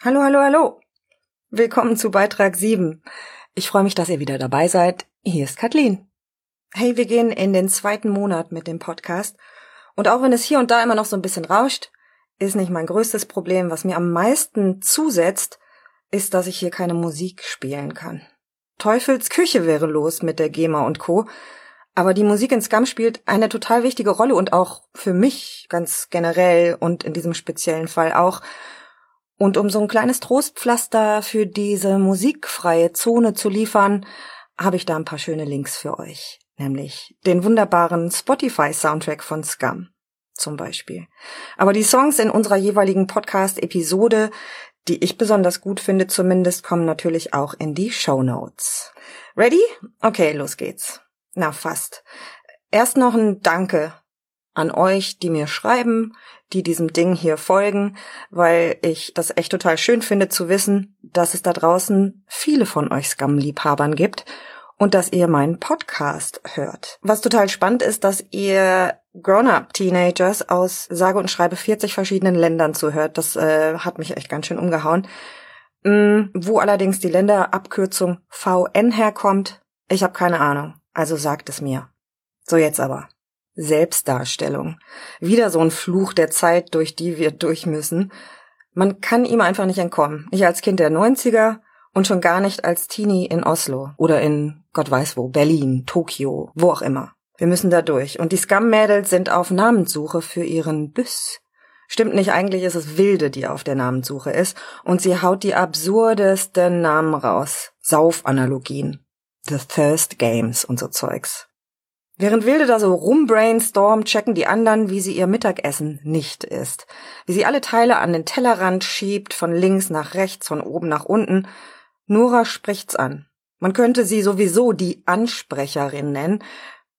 Hallo, hallo, hallo. Willkommen zu Beitrag 7. Ich freue mich, dass ihr wieder dabei seid. Hier ist Kathleen. Hey, wir gehen in den zweiten Monat mit dem Podcast. Und auch wenn es hier und da immer noch so ein bisschen rauscht, ist nicht mein größtes Problem. Was mir am meisten zusetzt, ist, dass ich hier keine Musik spielen kann. Teufels Küche wäre los mit der GEMA und Co. Aber die Musik in Scum spielt eine total wichtige Rolle und auch für mich ganz generell und in diesem speziellen Fall auch, und um so ein kleines Trostpflaster für diese musikfreie Zone zu liefern, habe ich da ein paar schöne Links für euch. Nämlich den wunderbaren Spotify-Soundtrack von Scum zum Beispiel. Aber die Songs in unserer jeweiligen Podcast-Episode, die ich besonders gut finde zumindest, kommen natürlich auch in die Show Notes. Ready? Okay, los geht's. Na, fast. Erst noch ein Danke an euch, die mir schreiben, die diesem Ding hier folgen, weil ich das echt total schön finde zu wissen, dass es da draußen viele von euch Scum-Liebhabern gibt und dass ihr meinen Podcast hört. Was total spannend ist, dass ihr Grown-up-Teenagers aus sage und schreibe 40 verschiedenen Ländern zuhört. Das äh, hat mich echt ganz schön umgehauen. Mm, wo allerdings die Länderabkürzung VN herkommt, ich habe keine Ahnung. Also sagt es mir. So jetzt aber. Selbstdarstellung. Wieder so ein Fluch der Zeit, durch die wir durch müssen. Man kann ihm einfach nicht entkommen. Ich als Kind der 90er und schon gar nicht als Teenie in Oslo oder in Gott weiß wo, Berlin, Tokio, wo auch immer. Wir müssen da durch. Und die Scum-Mädels sind auf Namenssuche für ihren Büss. Stimmt nicht, eigentlich ist es Wilde, die auf der Namenssuche ist. Und sie haut die absurdesten Namen raus. Saufanalogien. The Thirst Games und so Zeugs. Während Wilde da so rumbrainstormt, checken die anderen, wie sie ihr Mittagessen nicht isst. Wie sie alle Teile an den Tellerrand schiebt, von links nach rechts, von oben nach unten. Nora spricht's an. Man könnte sie sowieso die Ansprecherin nennen.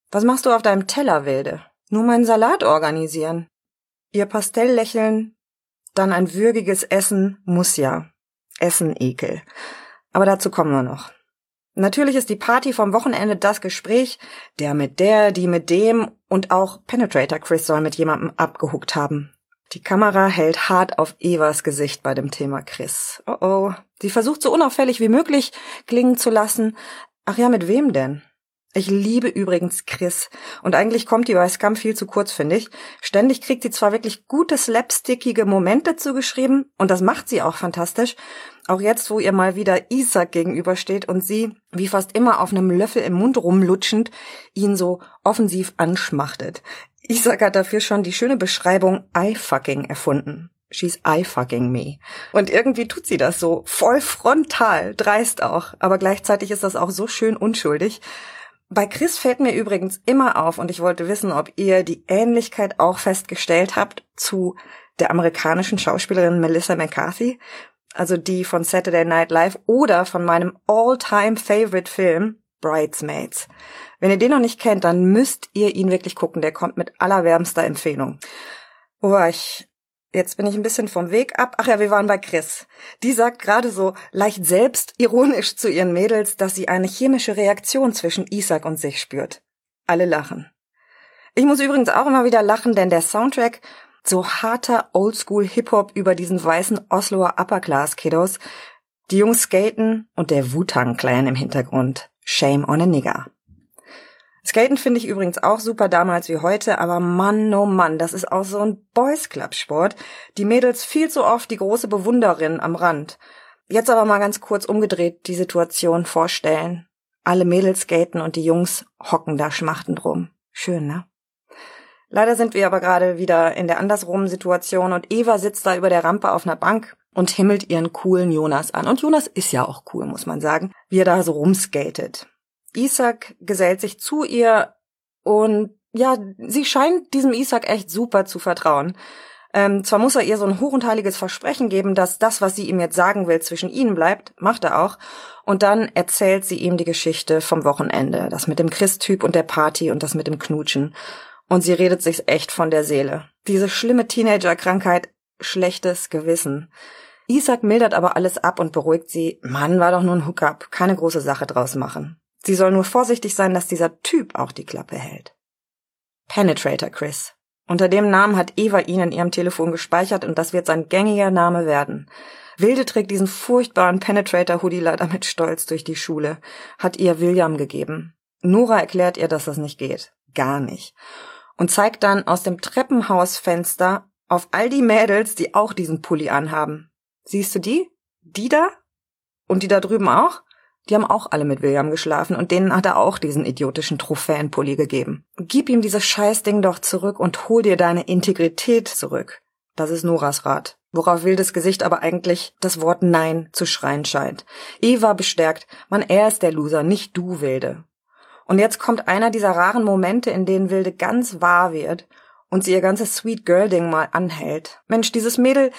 Was machst du auf deinem Teller, Wilde? Nur meinen Salat organisieren. Ihr Pastelllächeln, dann ein würgiges Essen muss ja. Essen-Ekel. Aber dazu kommen wir noch. Natürlich ist die Party vom Wochenende das Gespräch, der mit der, die mit dem und auch Penetrator Chris soll mit jemandem abgehuckt haben. Die Kamera hält hart auf Evas Gesicht bei dem Thema Chris. Oh oh. Sie versucht so unauffällig wie möglich klingen zu lassen. Ach ja, mit wem denn? Ich liebe übrigens Chris. Und eigentlich kommt die bei Scum viel zu kurz, finde ich. Ständig kriegt sie zwar wirklich gute slapstickige Momente zugeschrieben, und das macht sie auch fantastisch. Auch jetzt, wo ihr mal wieder Isaac gegenübersteht und sie, wie fast immer auf einem Löffel im Mund rumlutschend, ihn so offensiv anschmachtet. Isaac hat dafür schon die schöne Beschreibung I-fucking erfunden. She's I-fucking me. Und irgendwie tut sie das so, voll frontal, dreist auch. Aber gleichzeitig ist das auch so schön unschuldig. Bei Chris fällt mir übrigens immer auf, und ich wollte wissen, ob ihr die Ähnlichkeit auch festgestellt habt zu der amerikanischen Schauspielerin Melissa McCarthy, also die von Saturday Night Live oder von meinem all-time favorite Film Bridesmaids. Wenn ihr den noch nicht kennt, dann müsst ihr ihn wirklich gucken. Der kommt mit allerwärmster Empfehlung. Wo war ich? Jetzt bin ich ein bisschen vom Weg ab. Ach ja, wir waren bei Chris. Die sagt gerade so leicht selbst ironisch zu ihren Mädels, dass sie eine chemische Reaktion zwischen Isaac und sich spürt. Alle lachen. Ich muss übrigens auch immer wieder lachen, denn der Soundtrack, so harter Oldschool Hip-Hop über diesen weißen Osloer Upper Class Kiddos, die Jungs skaten und der Wu-Tang Clan im Hintergrund. Shame on a nigger. Skaten finde ich übrigens auch super damals wie heute, aber Mann, oh Mann, das ist auch so ein Boys Club Sport. Die Mädels viel zu oft die große Bewunderin am Rand. Jetzt aber mal ganz kurz umgedreht die Situation vorstellen. Alle Mädels skaten und die Jungs hocken da schmachtend rum. Schön, ne? Leider sind wir aber gerade wieder in der andersrum Situation und Eva sitzt da über der Rampe auf einer Bank und himmelt ihren coolen Jonas an. Und Jonas ist ja auch cool, muss man sagen, wie er da so rumskatet. Isaac gesellt sich zu ihr und ja, sie scheint diesem Isaac echt super zu vertrauen. Ähm, zwar muss er ihr so ein hoch und heiliges Versprechen geben, dass das, was sie ihm jetzt sagen will, zwischen ihnen bleibt, macht er auch. Und dann erzählt sie ihm die Geschichte vom Wochenende, das mit dem Christtyp und der Party und das mit dem Knutschen. Und sie redet sich echt von der Seele. Diese schlimme Teenager-Krankheit, schlechtes Gewissen. Isaac mildert aber alles ab und beruhigt sie. Mann, war doch nur ein Hookup, keine große Sache draus machen. Sie soll nur vorsichtig sein, dass dieser Typ auch die Klappe hält. Penetrator Chris. Unter dem Namen hat Eva ihn in ihrem Telefon gespeichert und das wird sein gängiger Name werden. Wilde trägt diesen furchtbaren Penetrator-Hoodie leider mit Stolz durch die Schule, hat ihr William gegeben. Nora erklärt ihr, dass das nicht geht. Gar nicht. Und zeigt dann aus dem Treppenhausfenster auf all die Mädels, die auch diesen Pulli anhaben. Siehst du die? Die da? Und die da drüben auch? Die haben auch alle mit William geschlafen und denen hat er auch diesen idiotischen Trophäenpulli gegeben. Gib ihm dieses Scheißding doch zurück und hol dir deine Integrität zurück. Das ist Noras Rat. Worauf Wildes Gesicht aber eigentlich das Wort Nein zu schreien scheint. Eva bestärkt, man, er ist der Loser, nicht du, Wilde. Und jetzt kommt einer dieser raren Momente, in denen Wilde ganz wahr wird und sie ihr ganzes Sweet Girl Ding mal anhält. Mensch, dieses Mädel,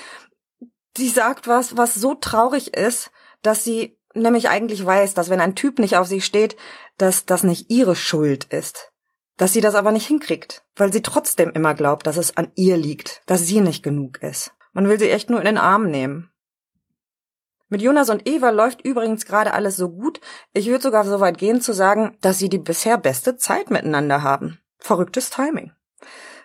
die sagt was, was so traurig ist, dass sie nämlich eigentlich weiß, dass wenn ein Typ nicht auf sie steht, dass das nicht ihre Schuld ist. Dass sie das aber nicht hinkriegt, weil sie trotzdem immer glaubt, dass es an ihr liegt, dass sie nicht genug ist. Man will sie echt nur in den Arm nehmen. Mit Jonas und Eva läuft übrigens gerade alles so gut. Ich würde sogar so weit gehen zu sagen, dass sie die bisher beste Zeit miteinander haben. Verrücktes Timing.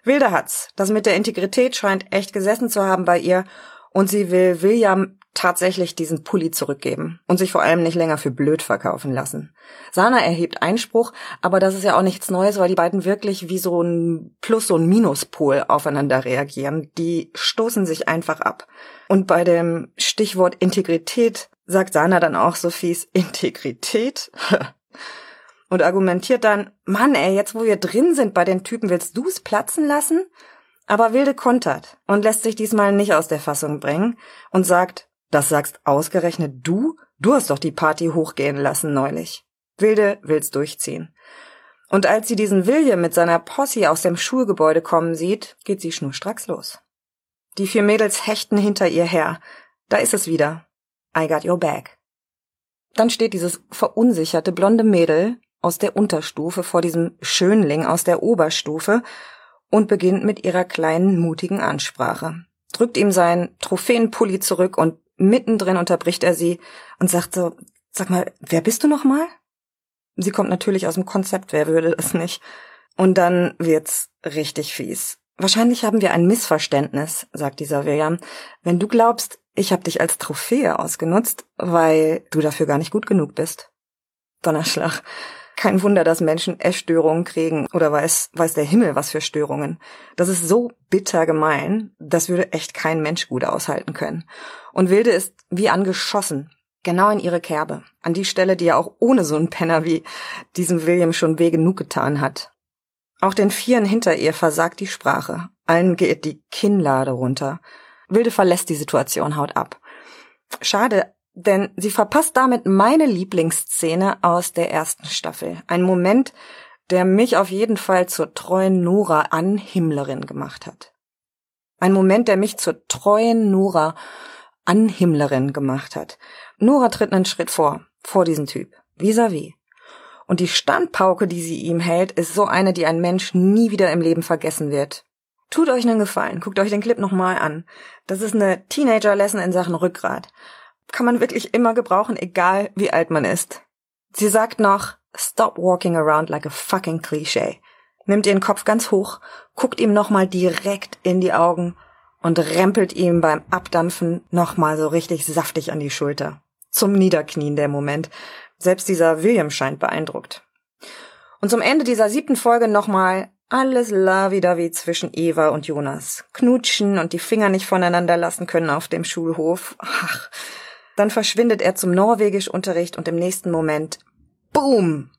Wilde hat's. Das mit der Integrität scheint echt gesessen zu haben bei ihr und sie will William tatsächlich diesen Pulli zurückgeben und sich vor allem nicht länger für blöd verkaufen lassen. Sana erhebt Einspruch, aber das ist ja auch nichts Neues, weil die beiden wirklich wie so ein Plus- und Minuspol aufeinander reagieren. Die stoßen sich einfach ab. Und bei dem Stichwort Integrität sagt Sana dann auch so fies, Integrität? und argumentiert dann, Mann, ey, jetzt wo wir drin sind bei den Typen, willst du's platzen lassen? Aber Wilde kontert und lässt sich diesmal nicht aus der Fassung bringen und sagt, das sagst ausgerechnet du? Du hast doch die Party hochgehen lassen neulich. Wilde will's durchziehen. Und als sie diesen William mit seiner Posse aus dem Schulgebäude kommen sieht, geht sie schnurstracks los. Die vier Mädels hechten hinter ihr her. Da ist es wieder. I got your back. Dann steht dieses verunsicherte blonde Mädel aus der Unterstufe vor diesem Schönling aus der Oberstufe und beginnt mit ihrer kleinen, mutigen Ansprache. Drückt ihm seinen Trophäenpulli zurück und mittendrin unterbricht er sie und sagt so, sag mal, wer bist du nochmal? Sie kommt natürlich aus dem Konzept, wer würde das nicht? Und dann wird's richtig fies. Wahrscheinlich haben wir ein Missverständnis, sagt dieser William, wenn du glaubst, ich habe dich als Trophäe ausgenutzt, weil du dafür gar nicht gut genug bist. Donnerschlag. Kein Wunder, dass Menschen Essstörungen kriegen oder weiß, weiß der Himmel was für Störungen. Das ist so bitter gemein, das würde echt kein Mensch gut aushalten können. Und Wilde ist wie angeschossen, genau in ihre Kerbe, an die Stelle, die er auch ohne so einen Penner wie diesem William schon weh genug getan hat. Auch den Vieren hinter ihr versagt die Sprache. Allen geht die Kinnlade runter. Wilde verlässt die Situation, haut ab. Schade, denn sie verpasst damit meine Lieblingsszene aus der ersten Staffel. Ein Moment, der mich auf jeden Fall zur treuen Nora Anhimmlerin gemacht hat. Ein Moment, der mich zur treuen Nora Anhimmlerin gemacht hat. Nora tritt einen Schritt vor, vor diesen Typ, vis-à-vis. -vis. Und die Standpauke, die sie ihm hält, ist so eine, die ein Mensch nie wieder im Leben vergessen wird. Tut euch einen Gefallen, guckt euch den Clip nochmal an. Das ist eine Teenager-Lesson in Sachen Rückgrat kann man wirklich immer gebrauchen, egal wie alt man ist. Sie sagt noch, stop walking around like a fucking cliché. Nimmt ihren Kopf ganz hoch, guckt ihm nochmal direkt in die Augen und rempelt ihm beim Abdampfen nochmal so richtig saftig an die Schulter. Zum Niederknien der Moment. Selbst dieser William scheint beeindruckt. Und zum Ende dieser siebten Folge nochmal alles lavi-davi zwischen Eva und Jonas. Knutschen und die Finger nicht voneinander lassen können auf dem Schulhof. Ach, dann verschwindet er zum Norwegischunterricht und im nächsten Moment, boom,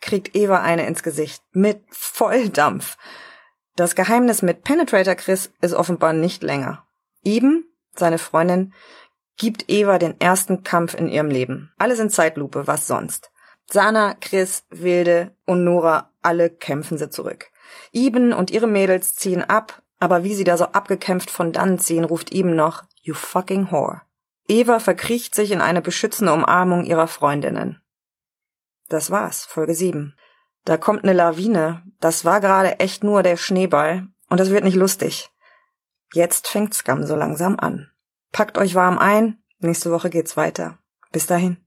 kriegt Eva eine ins Gesicht mit Volldampf. Das Geheimnis mit Penetrator Chris ist offenbar nicht länger. Eben, seine Freundin, gibt Eva den ersten Kampf in ihrem Leben. Alle sind Zeitlupe, was sonst. Sana, Chris, Wilde und Nora, alle kämpfen sie zurück. Iben und ihre Mädels ziehen ab, aber wie sie da so abgekämpft von dann ziehen, ruft Iben noch, you fucking whore. Eva verkriecht sich in eine beschützende Umarmung ihrer Freundinnen. Das war's, Folge 7. Da kommt eine Lawine. Das war gerade echt nur der Schneeball. Und das wird nicht lustig. Jetzt fängt Scam so langsam an. Packt euch warm ein. Nächste Woche geht's weiter. Bis dahin.